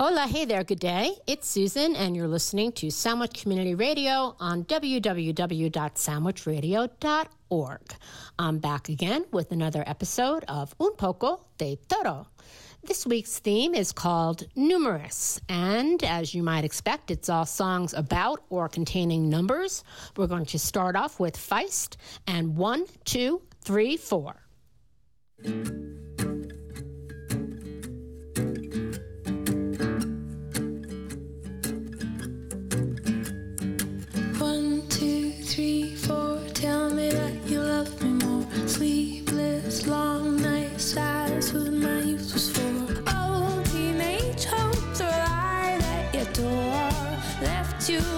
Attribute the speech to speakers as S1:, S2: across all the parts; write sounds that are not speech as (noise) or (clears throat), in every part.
S1: Hola, hey there, good day. It's Susan, and you're listening to Sandwich Community Radio on www.sandwichradio.org. I'm back again with another episode of Un Poco de Todo. This week's theme is called Numerous, and as you might expect, it's all songs about or containing numbers. We're going to start off with Feist and one, two, three, four.
S2: Long nights, that's what my youth was for. Oh, teenage hopes are lied at your door. Left you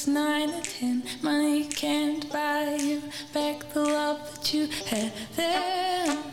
S2: six, nine, and ten. Money can't buy you back the love that you had then.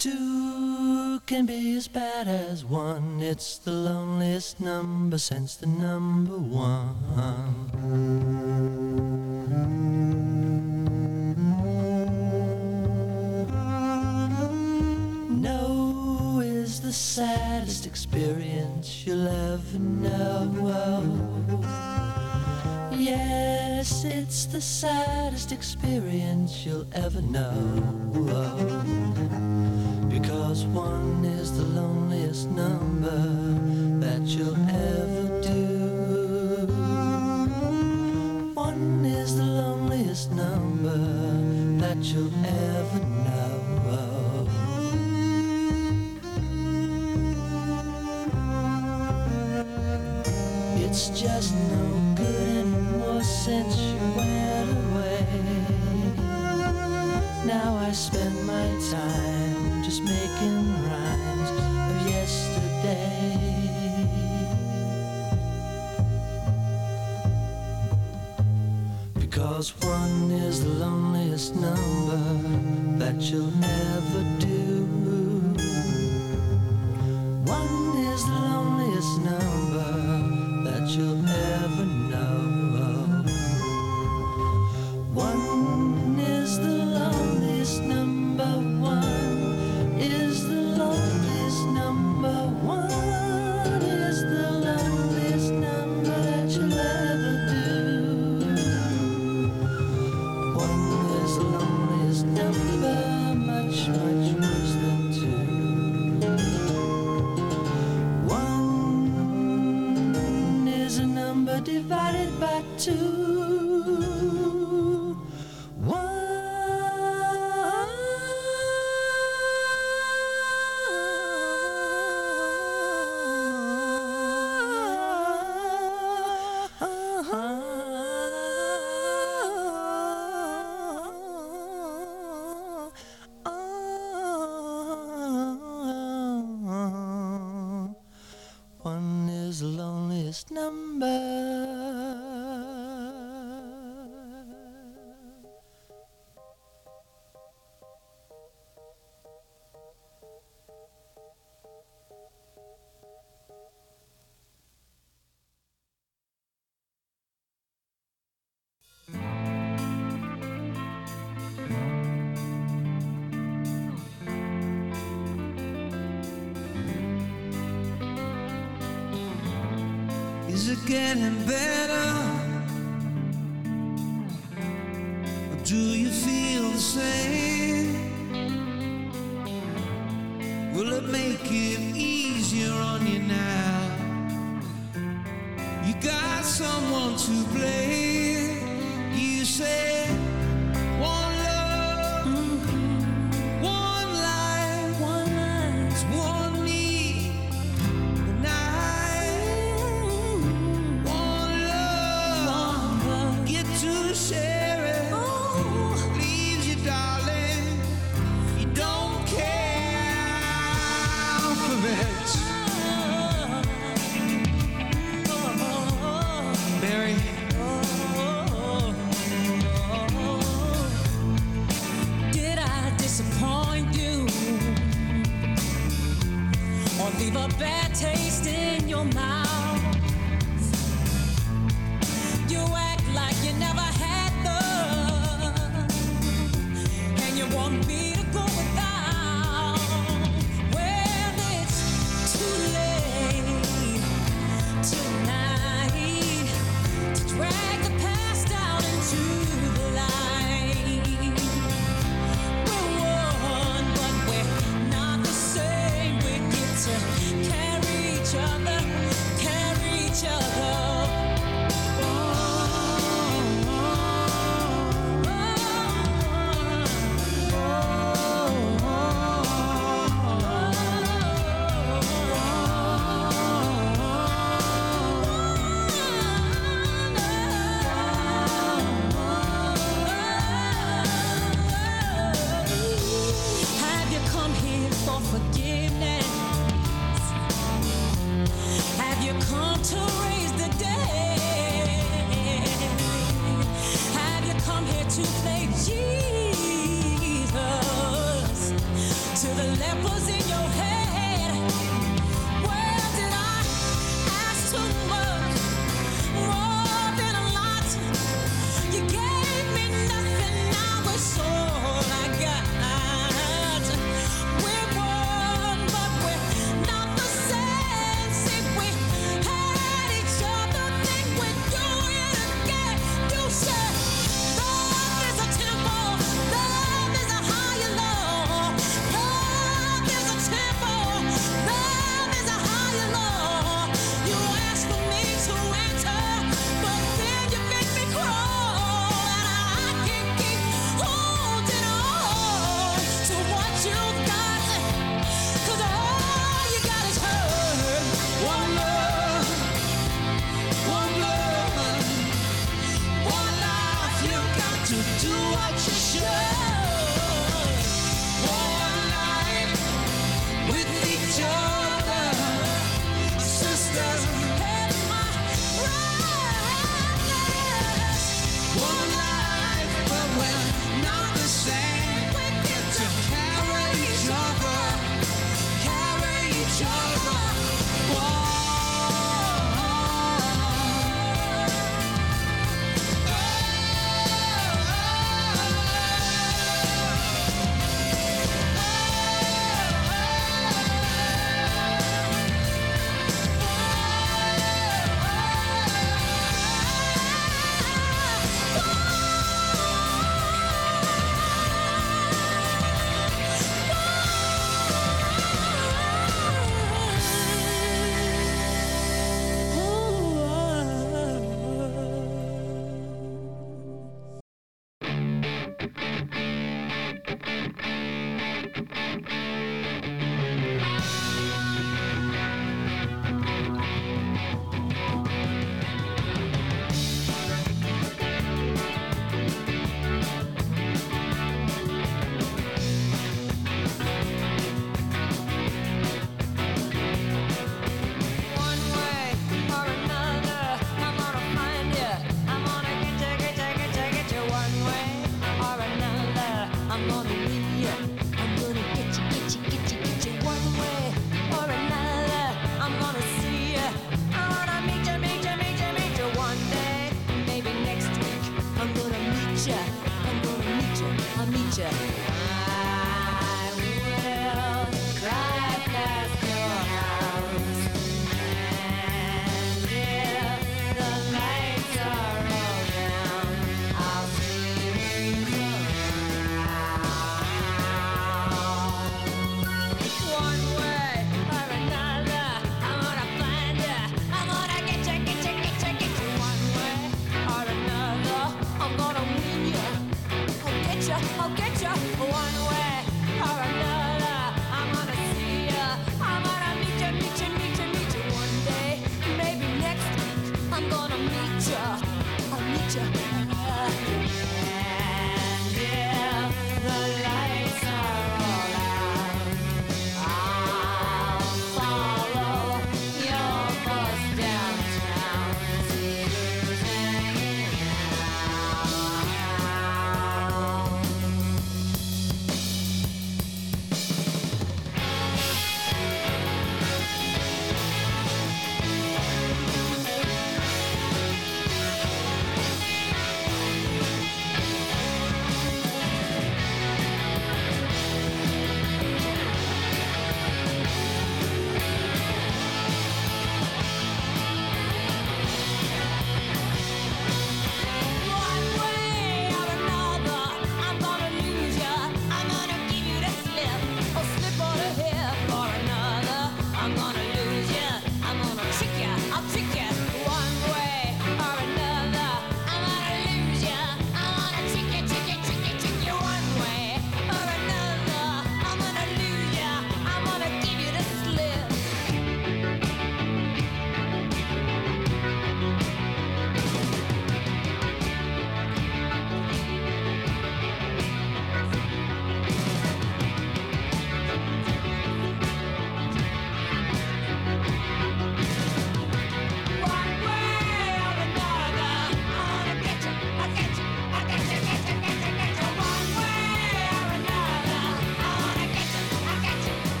S2: Two
S3: can be as bad as one. It's the loneliest number since the number one. No is the saddest experience you'll ever know. Yes, it's the saddest experience you'll ever know. Because one is the loneliest number that you'll ever do. One is the loneliest number that you'll ever know.
S4: getting better.
S5: leave a bad taste in your mouth. You act like you never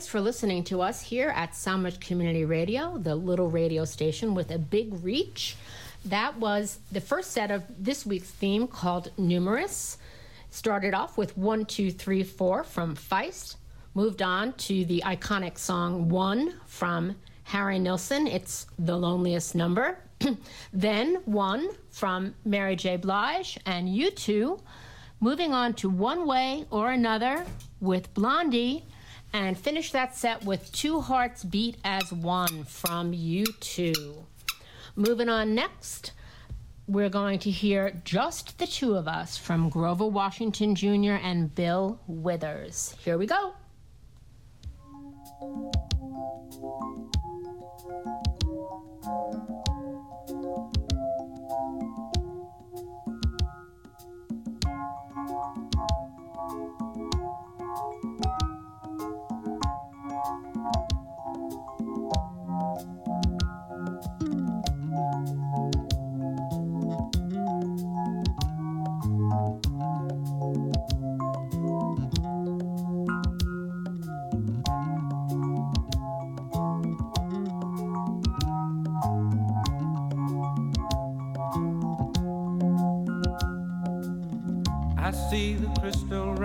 S1: Thanks for listening to us here at Sandwich Community Radio, the little radio station with a big reach. That was the first set of this week's theme called Numerous. Started off with One, Two, Three, Four from Feist. Moved on to the iconic song One from Harry Nilsson. It's the loneliest number. (clears throat) then One from Mary J. Blige and you two. Moving on to One Way or Another with Blondie. And finish that set with Two Hearts Beat as One from U2. Moving on next, we're going to hear Just the Two of Us from Grover Washington Jr. and Bill Withers. Here we go.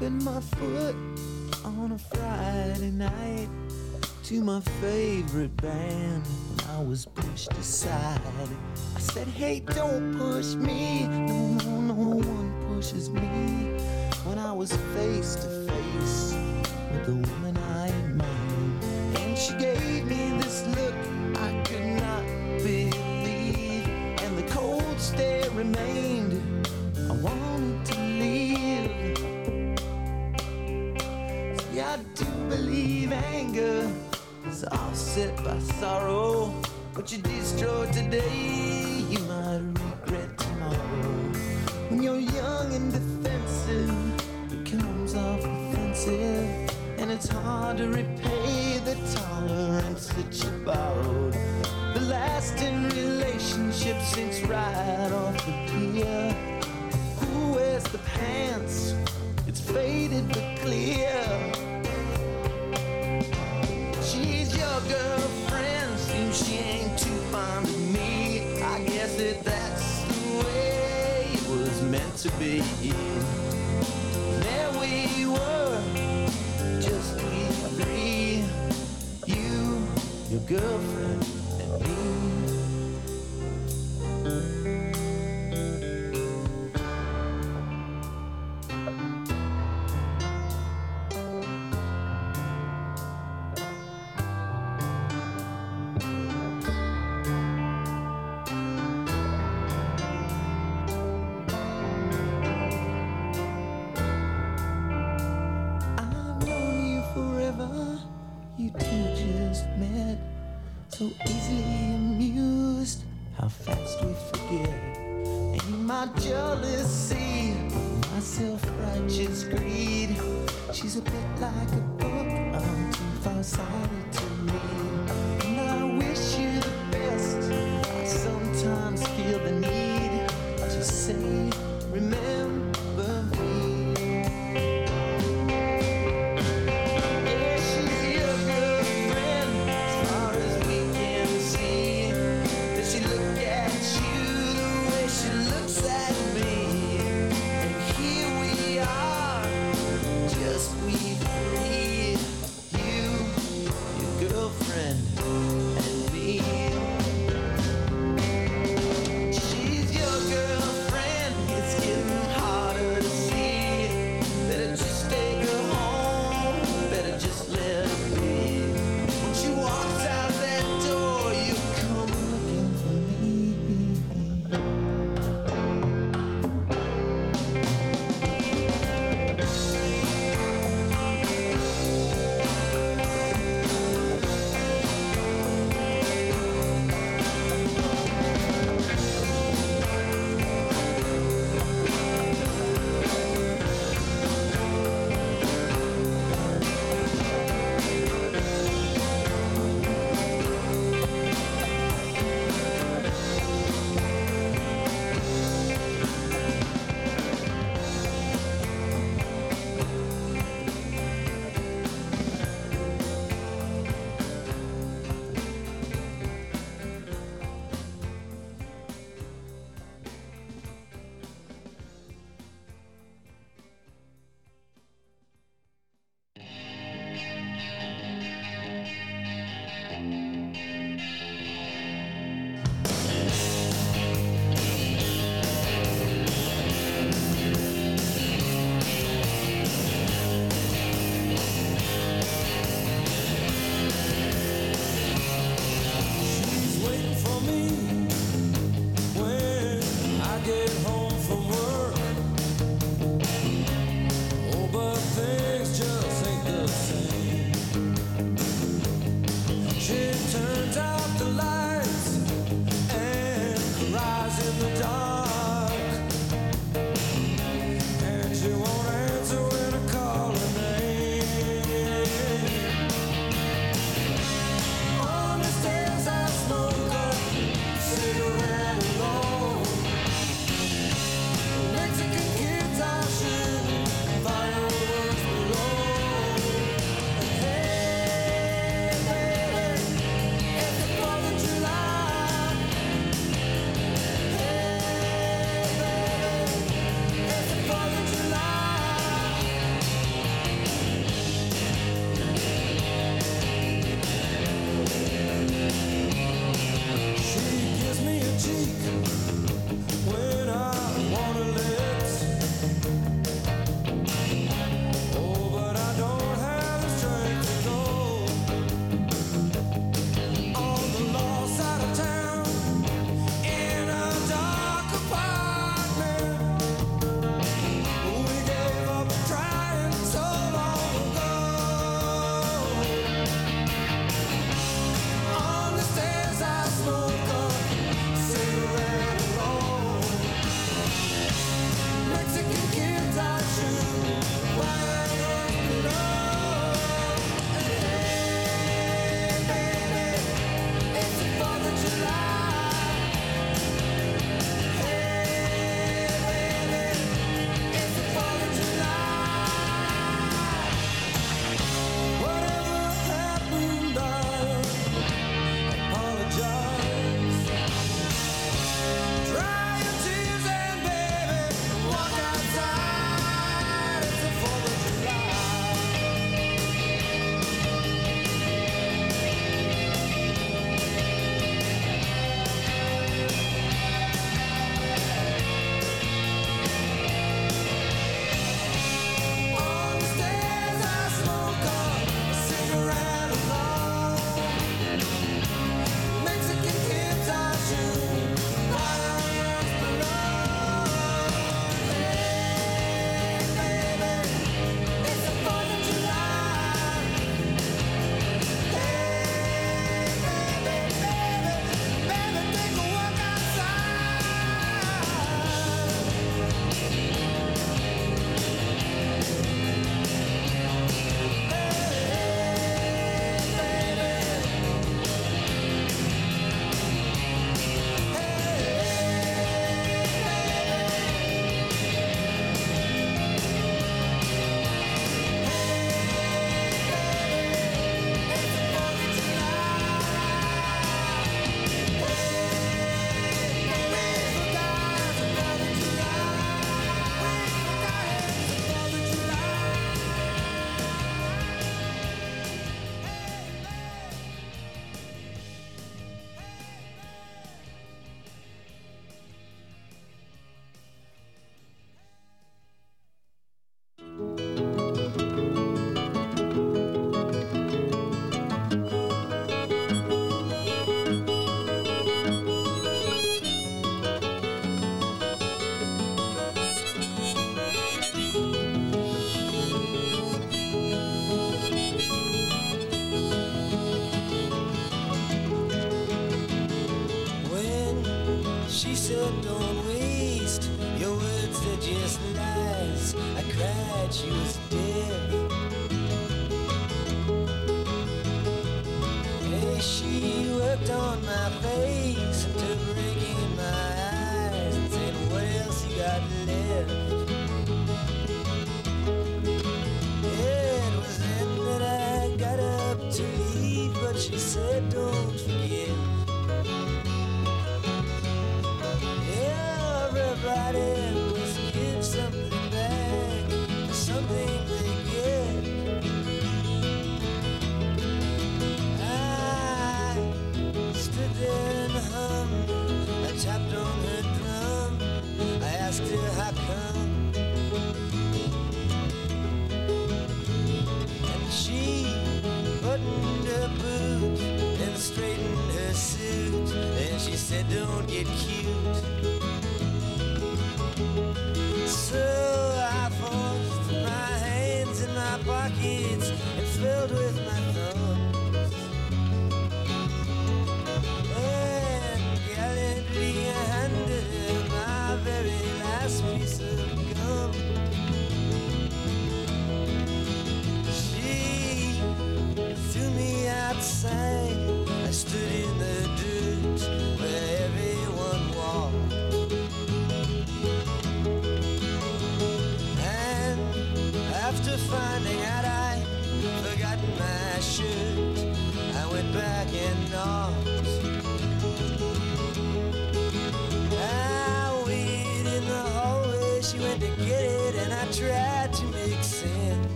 S4: My foot on a Friday night to my favorite band I was pushed aside. I said, Hey, don't push me. No, no, no one pushes me. When I was face to face with the woman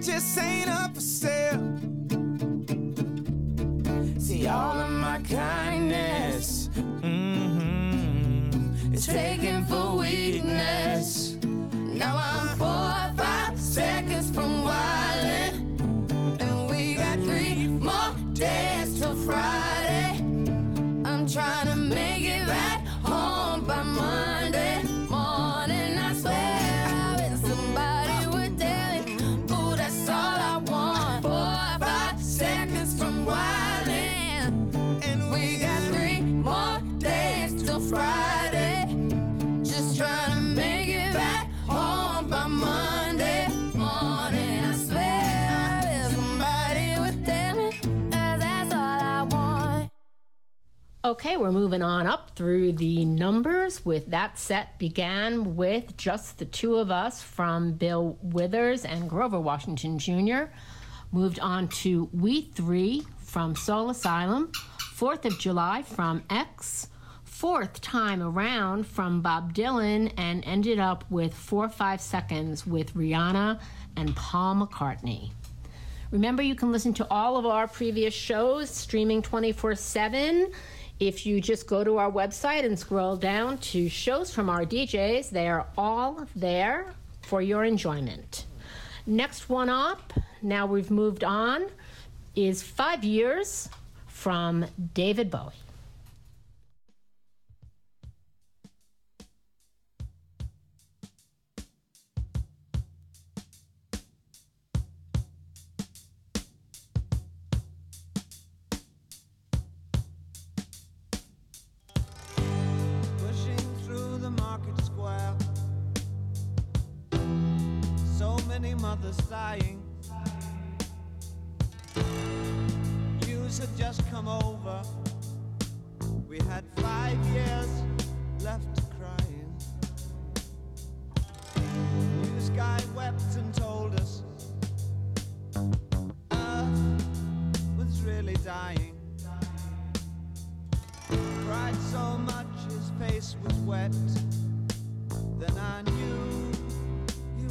S4: just ain't up for sale. See, all of my kindness
S1: Okay, we're moving on up through the numbers with that set began with just the two of us from Bill Withers and Grover Washington Jr. Moved on to We Three from Soul Asylum, Fourth of July from X, Fourth Time Around from Bob Dylan, and ended up with Four Five Seconds with Rihanna and Paul McCartney. Remember, you can listen to all of our previous shows streaming 24 7. If you just go to our website and scroll down to shows from our DJs, they are all there for your enjoyment. Next one up, now we've moved on, is Five Years from David Bowie.
S4: Many mothers dying. News had just come over. We had five years left crying. News guy wept and told us Earth was really dying. Cried so much his face was wet. Then I knew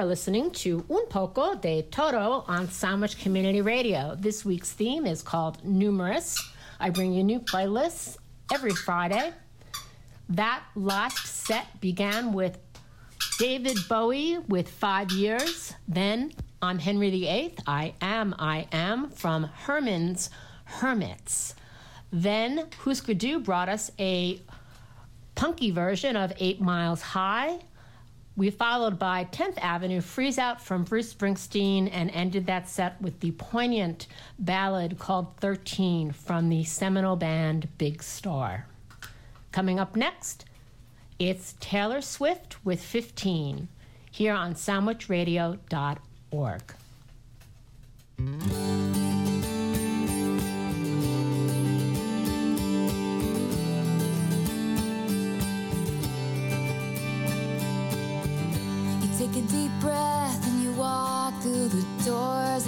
S1: are listening to Un Poco de Todo on Sandwich Community Radio. This week's theme is called Numerous. I bring you new playlists every Friday. That last set began with David Bowie with Five Years. Then I'm Henry VIII, I Am, I Am from Herman's Hermits. Then Husker Du brought us a punky version of Eight Miles High. We followed by 10th Avenue Freeze Out from Bruce Springsteen and ended that set with the poignant ballad called 13 from the seminal band Big Star. Coming up next, it's Taylor Swift with 15 here on sandwichradio.org.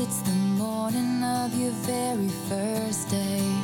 S5: it's the morning of your very first day.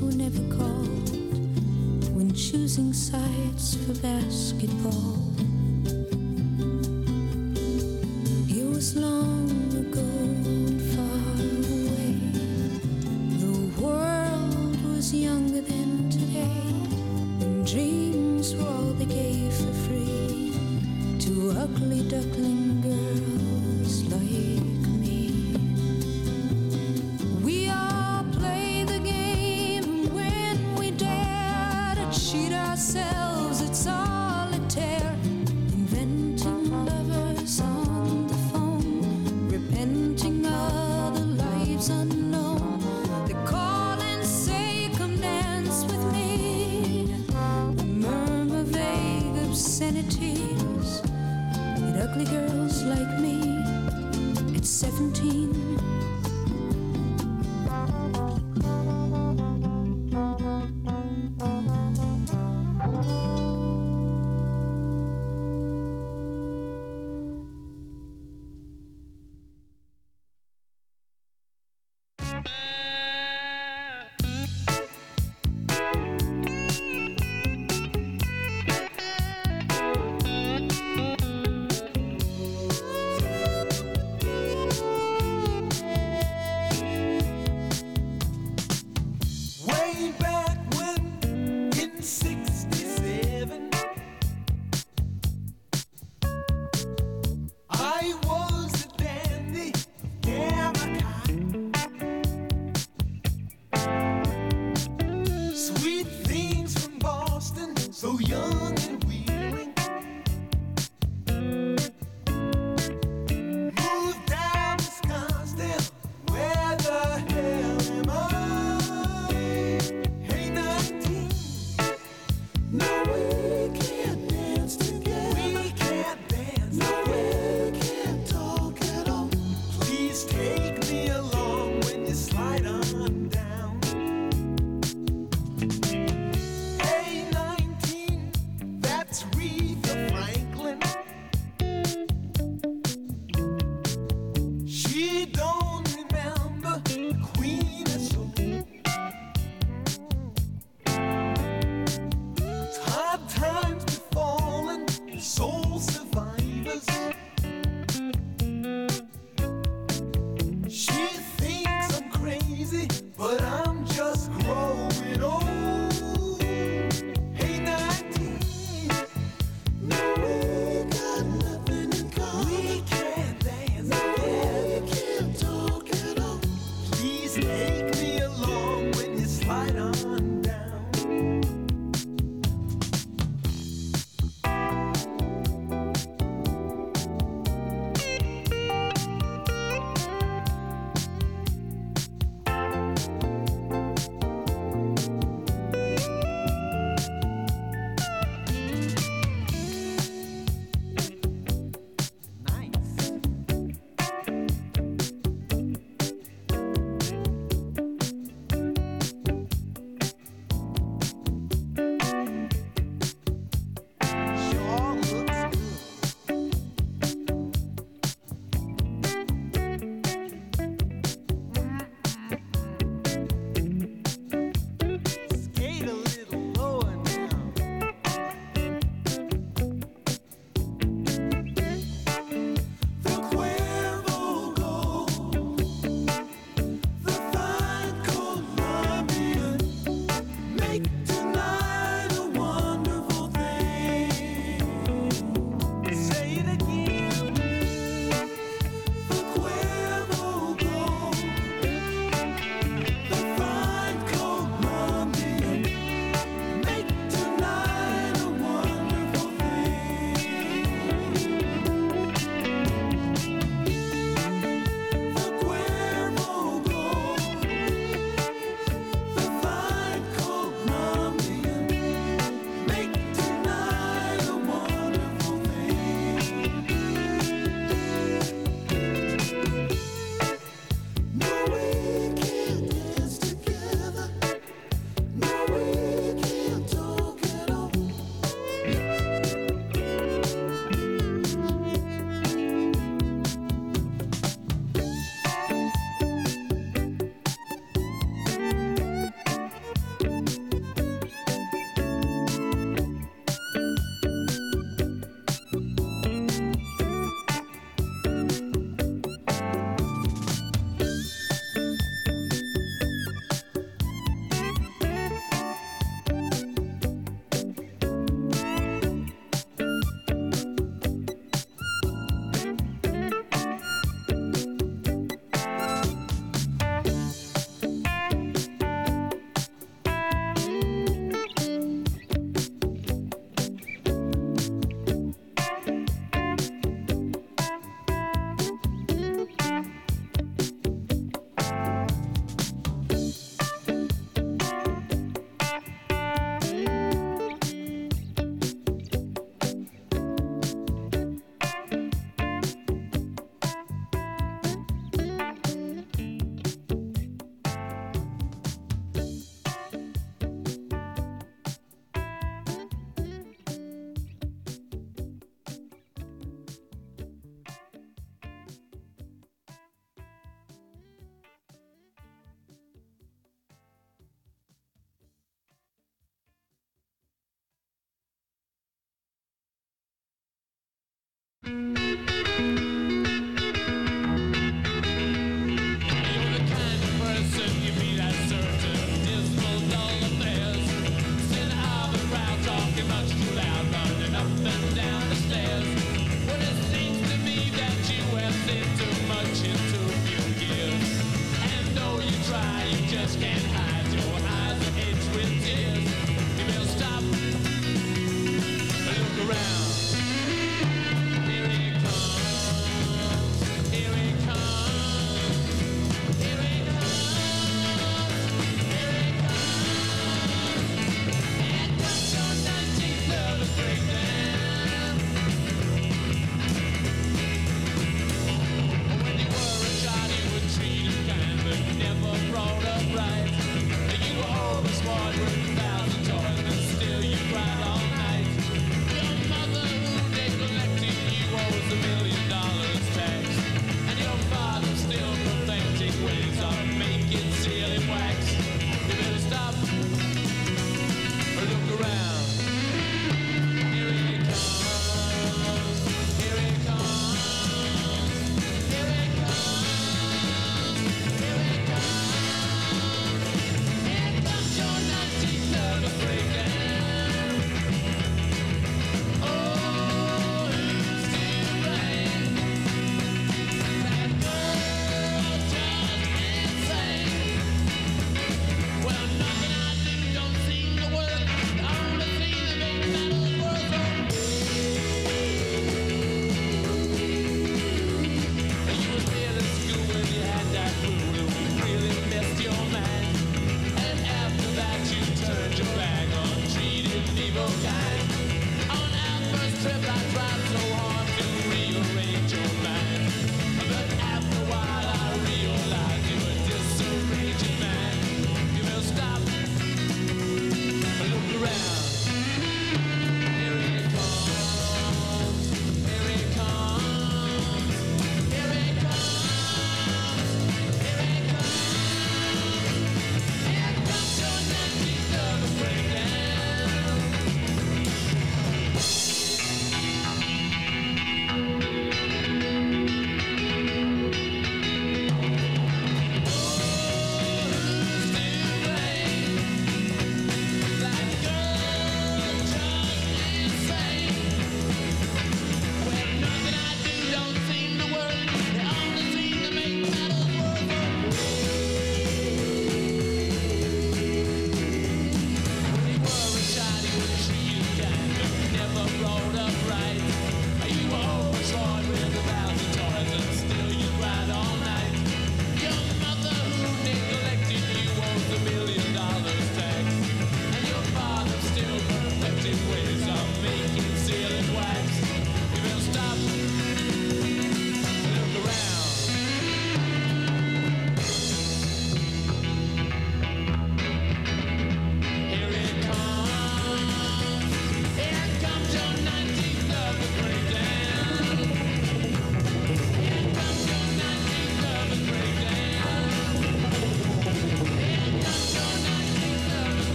S2: Were never called when choosing sides for basketball.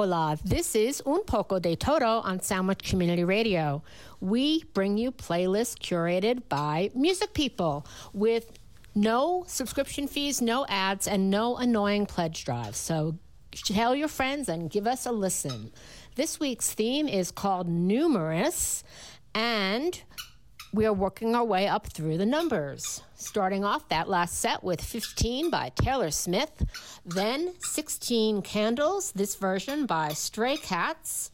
S1: Hola, this is Un Poco de Todo on Sandwich Community Radio. We bring you playlists curated by music people with no subscription fees, no ads, and no annoying pledge drives. So tell your friends and give us a listen. This week's theme is called Numerous, and we are working our way up through the numbers. Starting off that last set with 15 by Taylor Swift, then 16 Candles, this version by Stray Cats,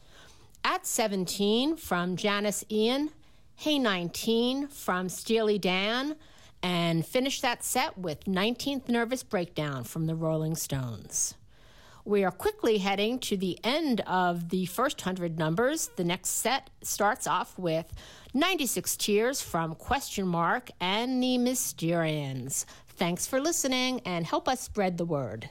S1: at 17 from Janis Ian, Hey 19 from Steely Dan, and finish that set with 19th Nervous Breakdown from the Rolling Stones. We are quickly heading to the end of the first 100 numbers. The next set starts off with 96 Tears from Question Mark and the Mysterians. Thanks for listening and help us spread the word.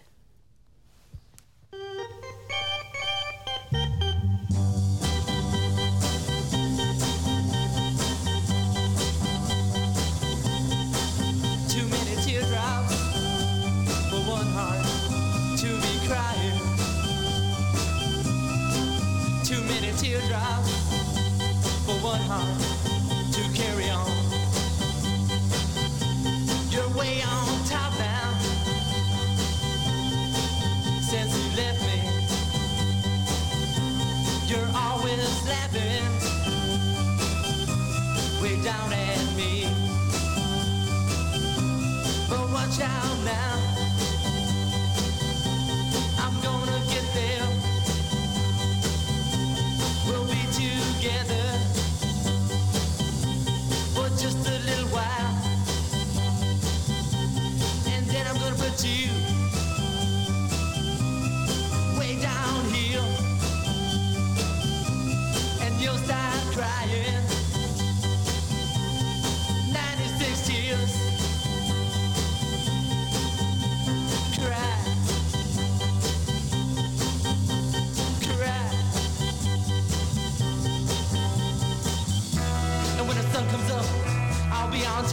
S6: Heart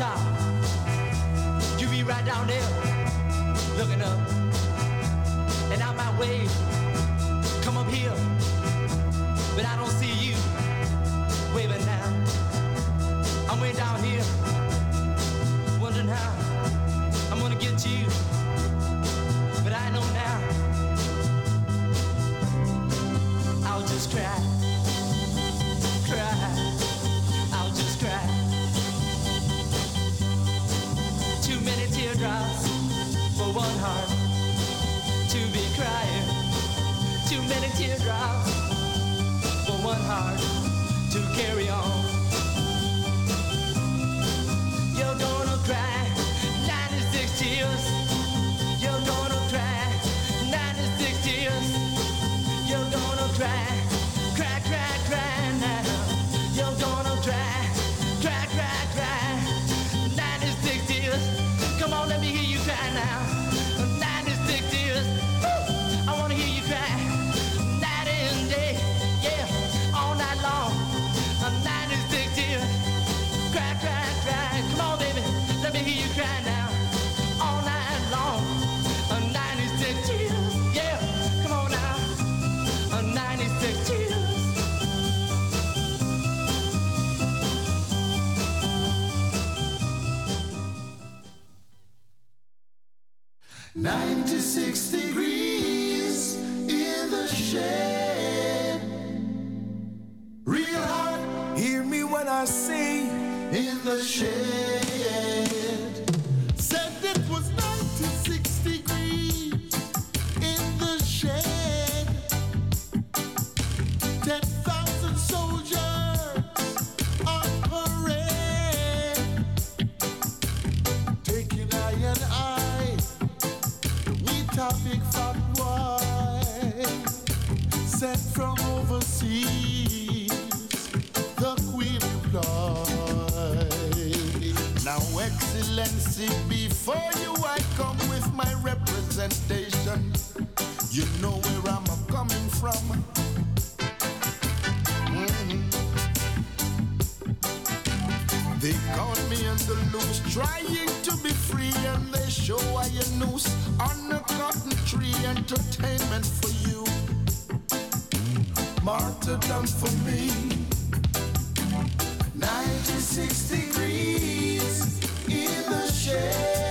S6: top. You be right down there, looking up. And I might wave, You know
S4: where I'm coming from. Mhm. They caught me in the loose, trying to be free, and they show I a noose on a cotton tree. Entertainment for you. dump for me. 96 degrees in the shade.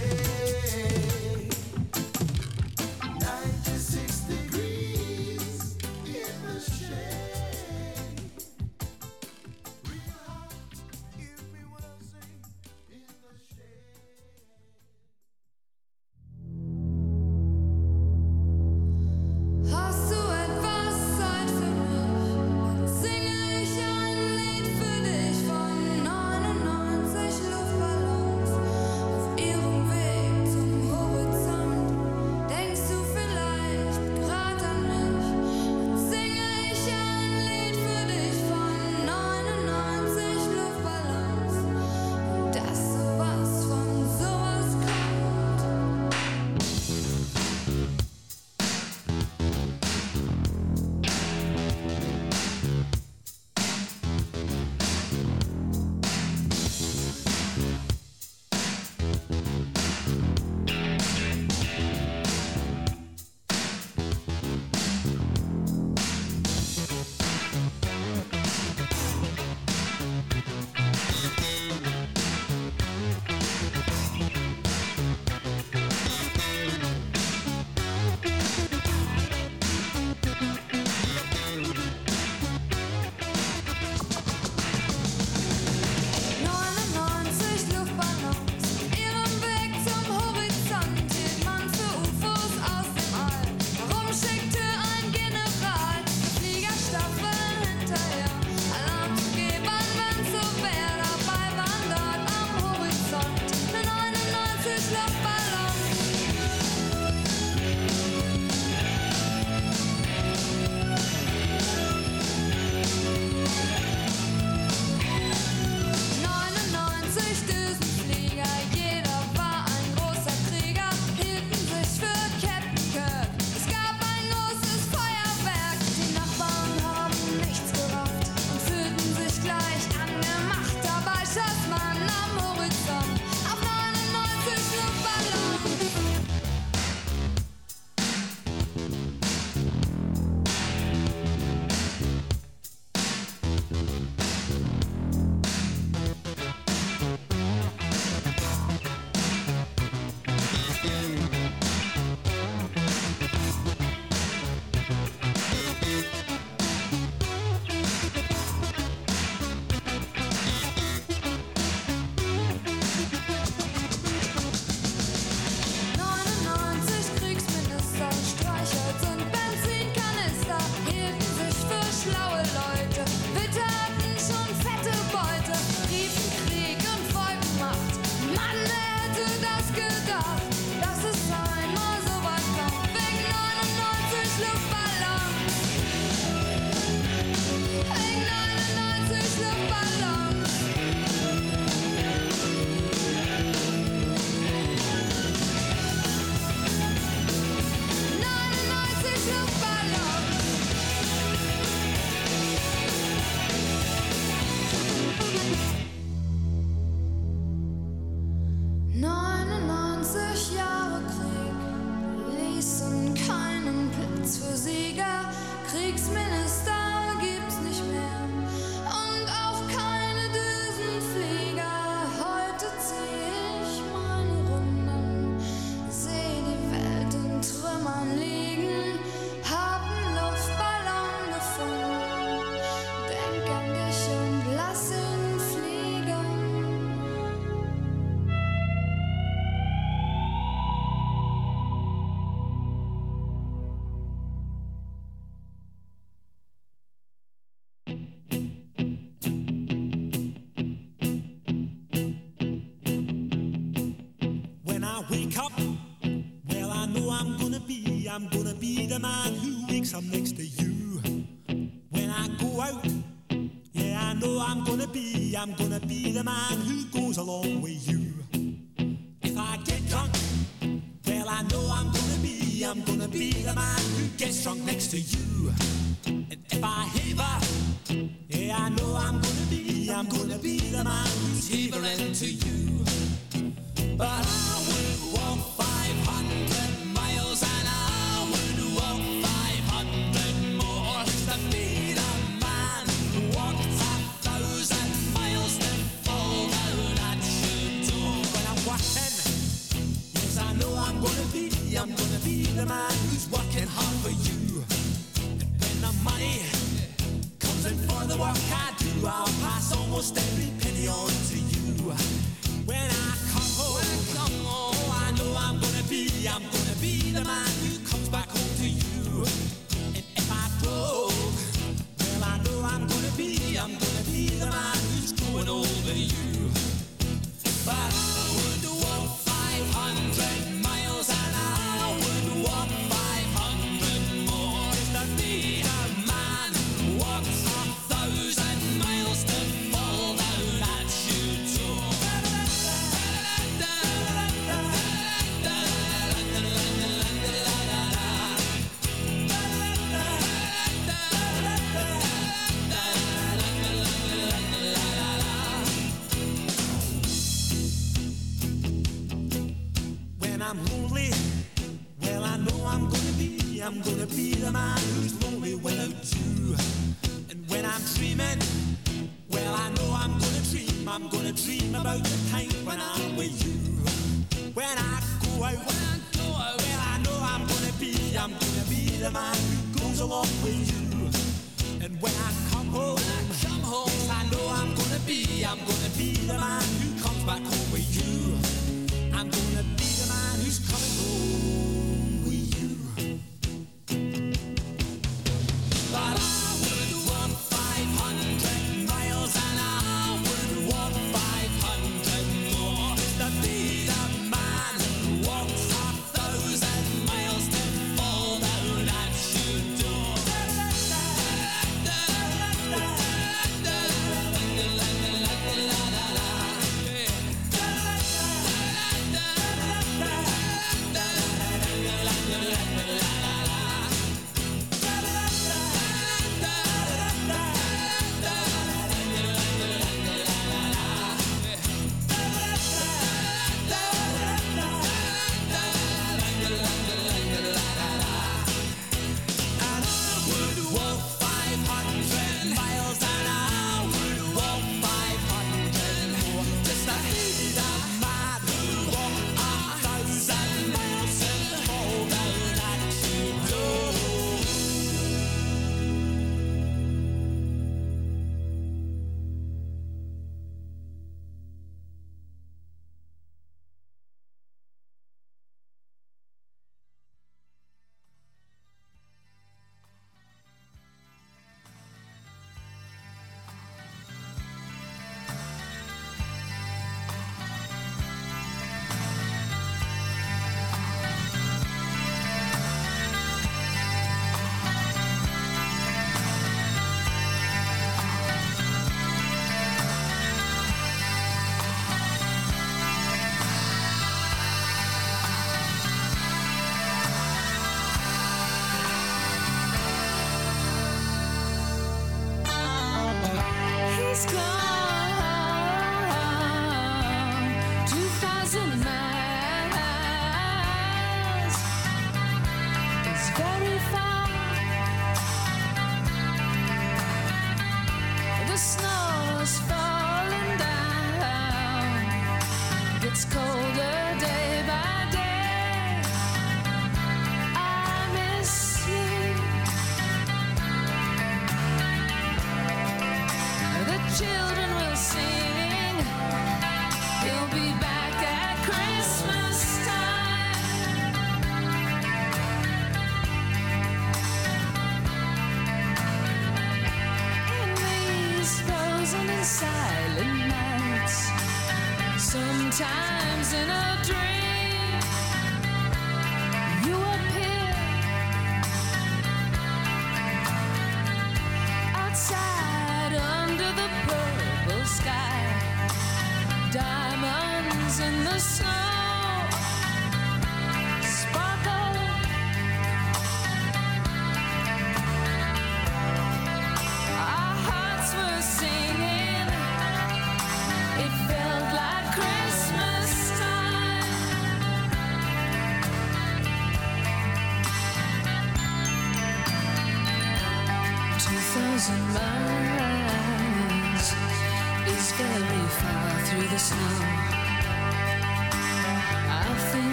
S4: the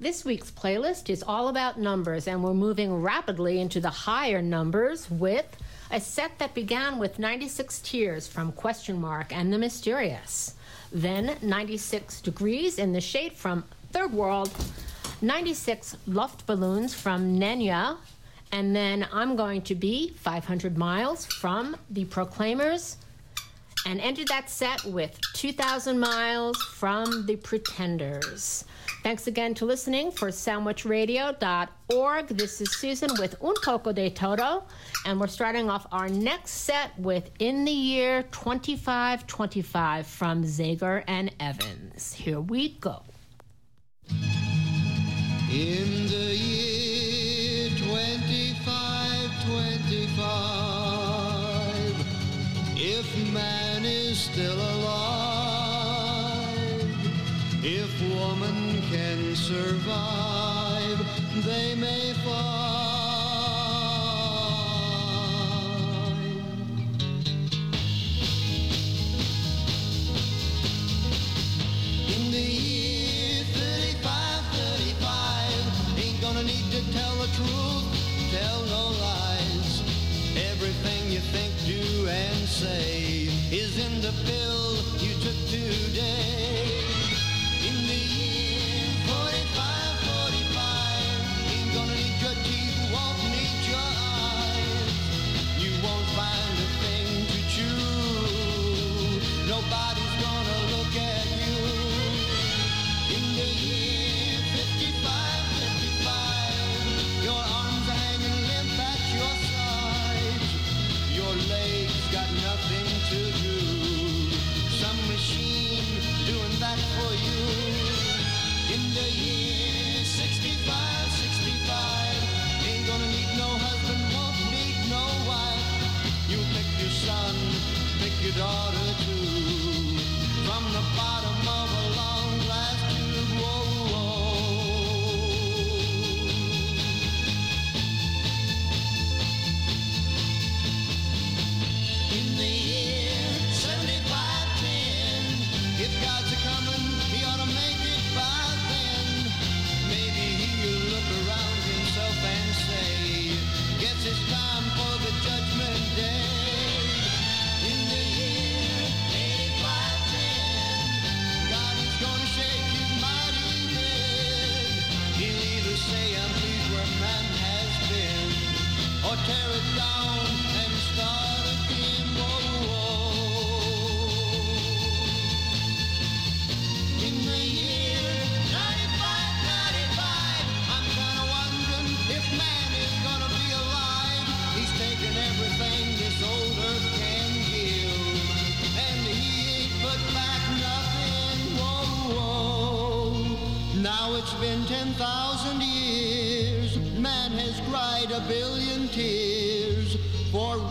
S1: This week's playlist is all about numbers, and we're moving rapidly into the higher numbers with a set that began with 96 Tears from Question Mark and the Mysterians. Then 96 Degrees in the Shade from Third World, 96 Luftballons from Nena, and then I'm going to be 500 Miles from the Proclaimers, and ended that set with 2,000 Miles from the Pretenders. Thanks again to listening for sandwichradio.org. This is Susan with Un Poco de Todo, and we're starting off our next set with In the Year 2525 from Zager and Evans. Here we go.
S4: In the year 2525, if man is still alive, if woman survive, they may find. In the year 35, 35, ain't gonna need to tell the truth, tell no lies. Everything you think, do, and say is in the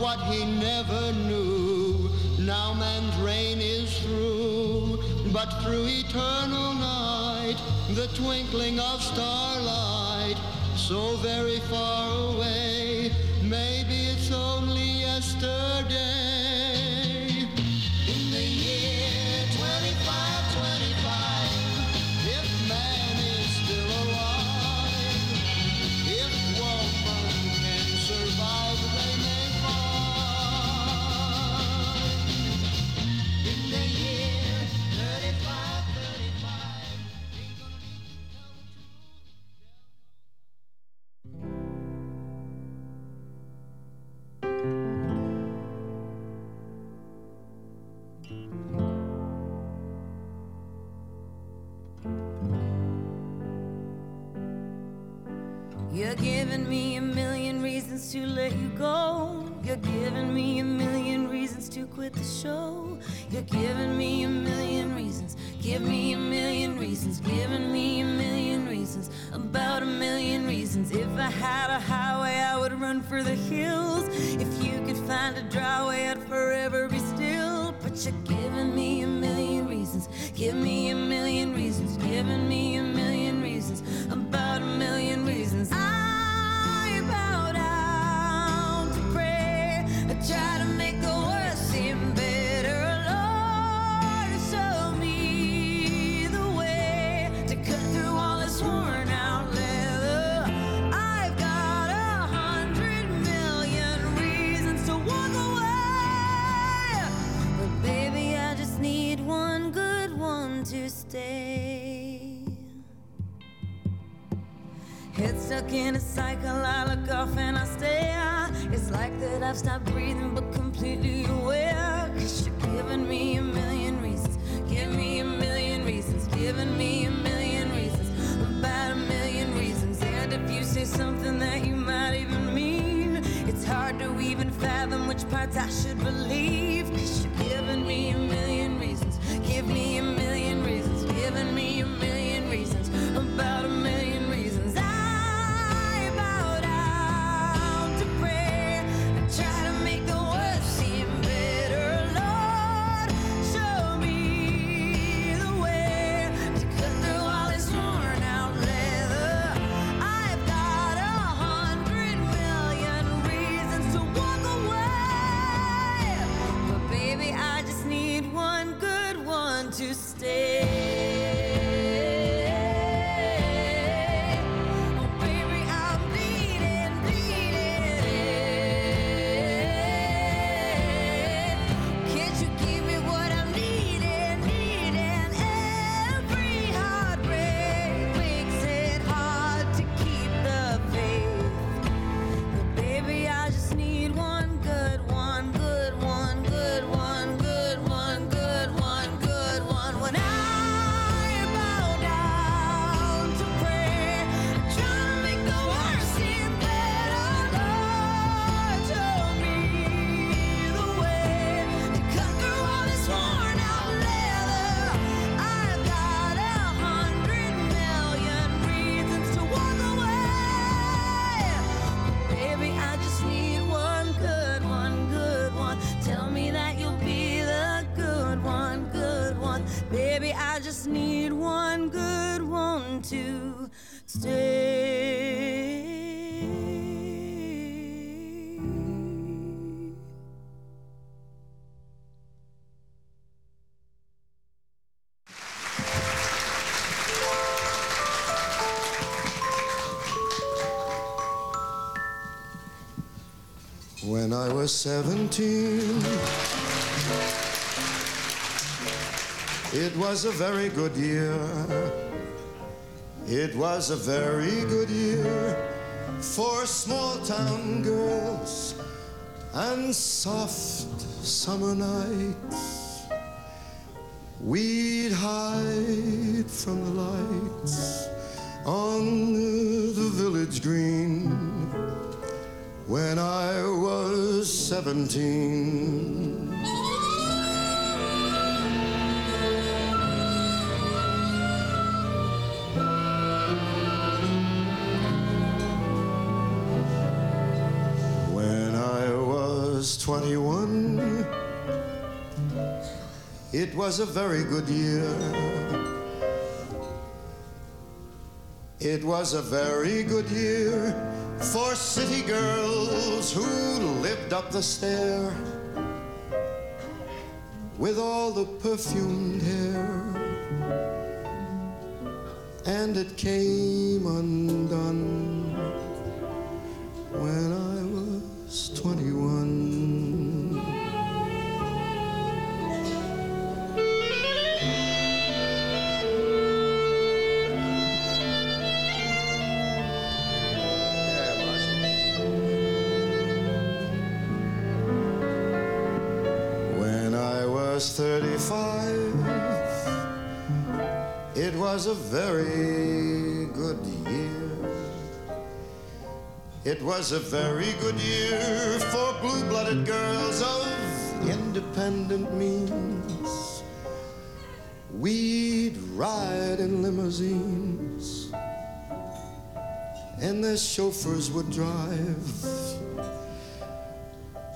S5: what he never knew. Now man's reign is through, but through eternal night, the twinkling of starlight, so very far away, maybe it's only yesterday.
S2: seventeen. It
S4: was a very good year. It was a very good year
S7: for small town girls and soft summer nights. We'd hide from the lights on the village green when I was 17. When I was 21, it was a very good year. It was a very good year for city girls who lived up the stair with all the perfumed hair. And it came undone It was a very good year for blue blooded girls of independent means. We'd ride in limousines, and the chauffeurs would drive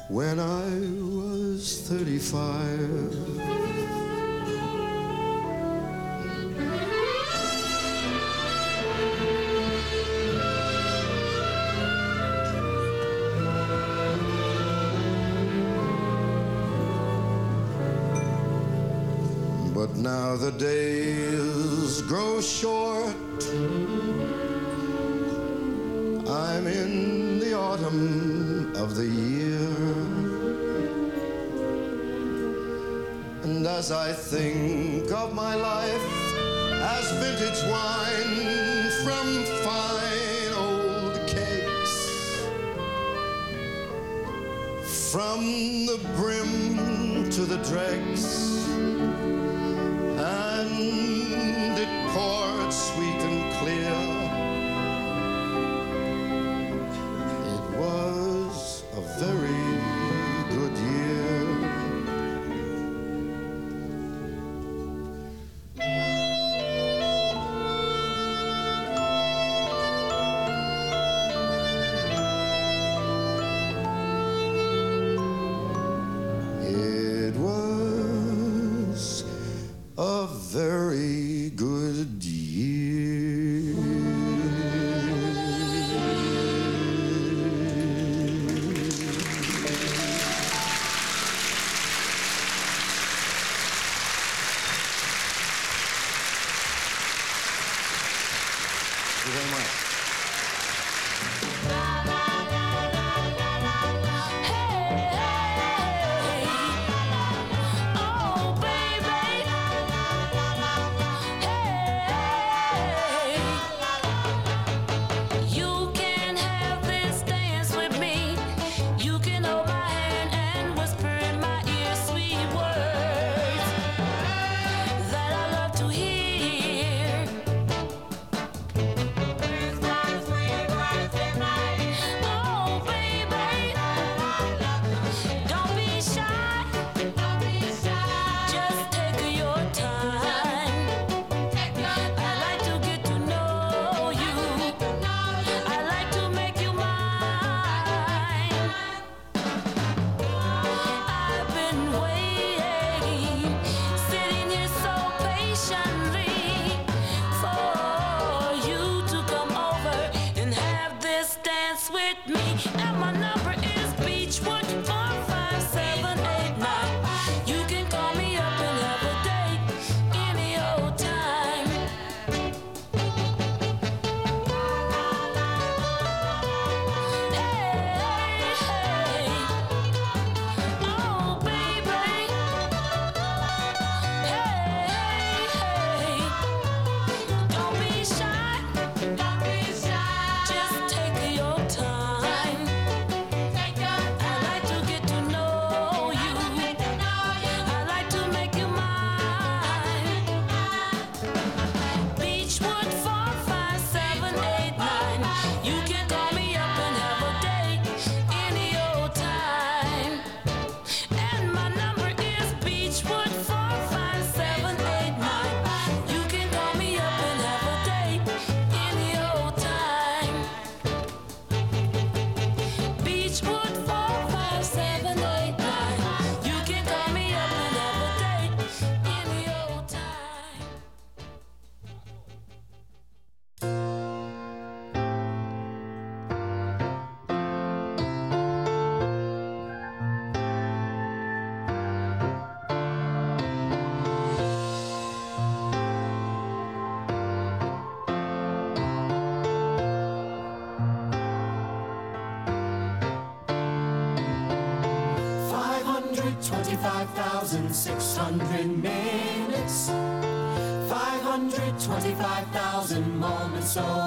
S7: when I was 35. Now the days grow short. I'm in the autumn of the year. And as I think of my life as vintage wine from fine old cakes, from the brim to the dregs, and
S8: 525,600 minutes. 525,000 moments, oh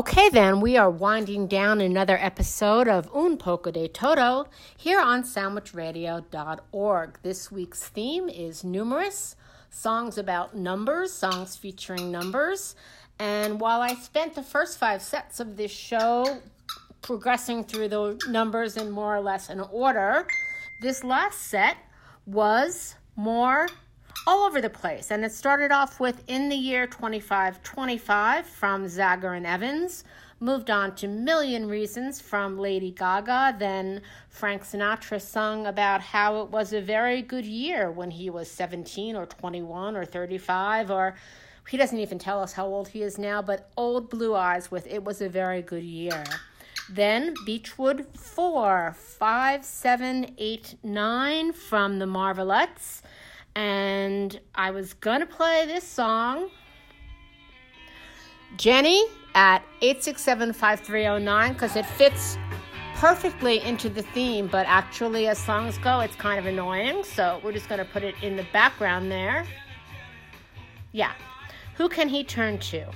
S1: Okay, then, we are winding down another episode of Un Poco de Todo here on sandwichradio.org. This week's theme is numerous songs about numbers, songs featuring numbers. And while I spent the first five sets of this show progressing through the numbers in more or less an order, this last set was more all over the place. And it started off with In the Year 2525 from Zager and Evans, moved on to Million Reasons from Lady Gaga. Then Frank Sinatra sung about how it was a very good year when he was 17 or 21 or 35 or he doesn't even tell us how old he is now, but Old Blue Eyes with It Was a Very Good Year. Then Beechwood 4, 5, 7, 8, 9 from the Marvelettes. And I was to play this song, Jenny, at 867 5309, because it fits perfectly into the theme, but actually, as songs go, it's kind of annoying. So we're just to put it in the background there. Yeah. Who can he turn to?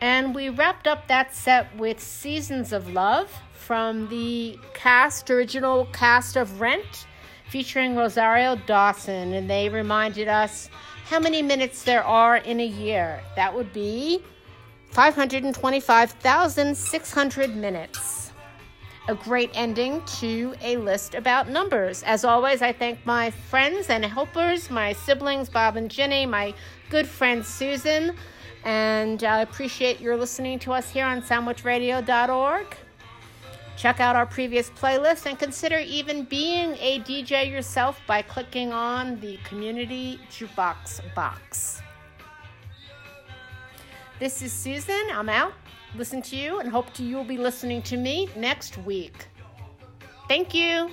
S1: And we wrapped up that set with Seasons of Love from the cast, original cast of Rent, featuring Rosario Dawson. And they reminded us how many minutes there are in a year. That would be 525,600 minutes. A great ending to a list about numbers. As always, I thank my friends and helpers, my siblings, Bob and Jenny, my good friend Susan, and I appreciate your listening to us here on sandwichradio.org. Check out our previous playlist and consider even being a DJ yourself by clicking on the community jukebox box. This is Susan. I'm out. Listen to you and hope to you'll be listening to me next week. Thank you.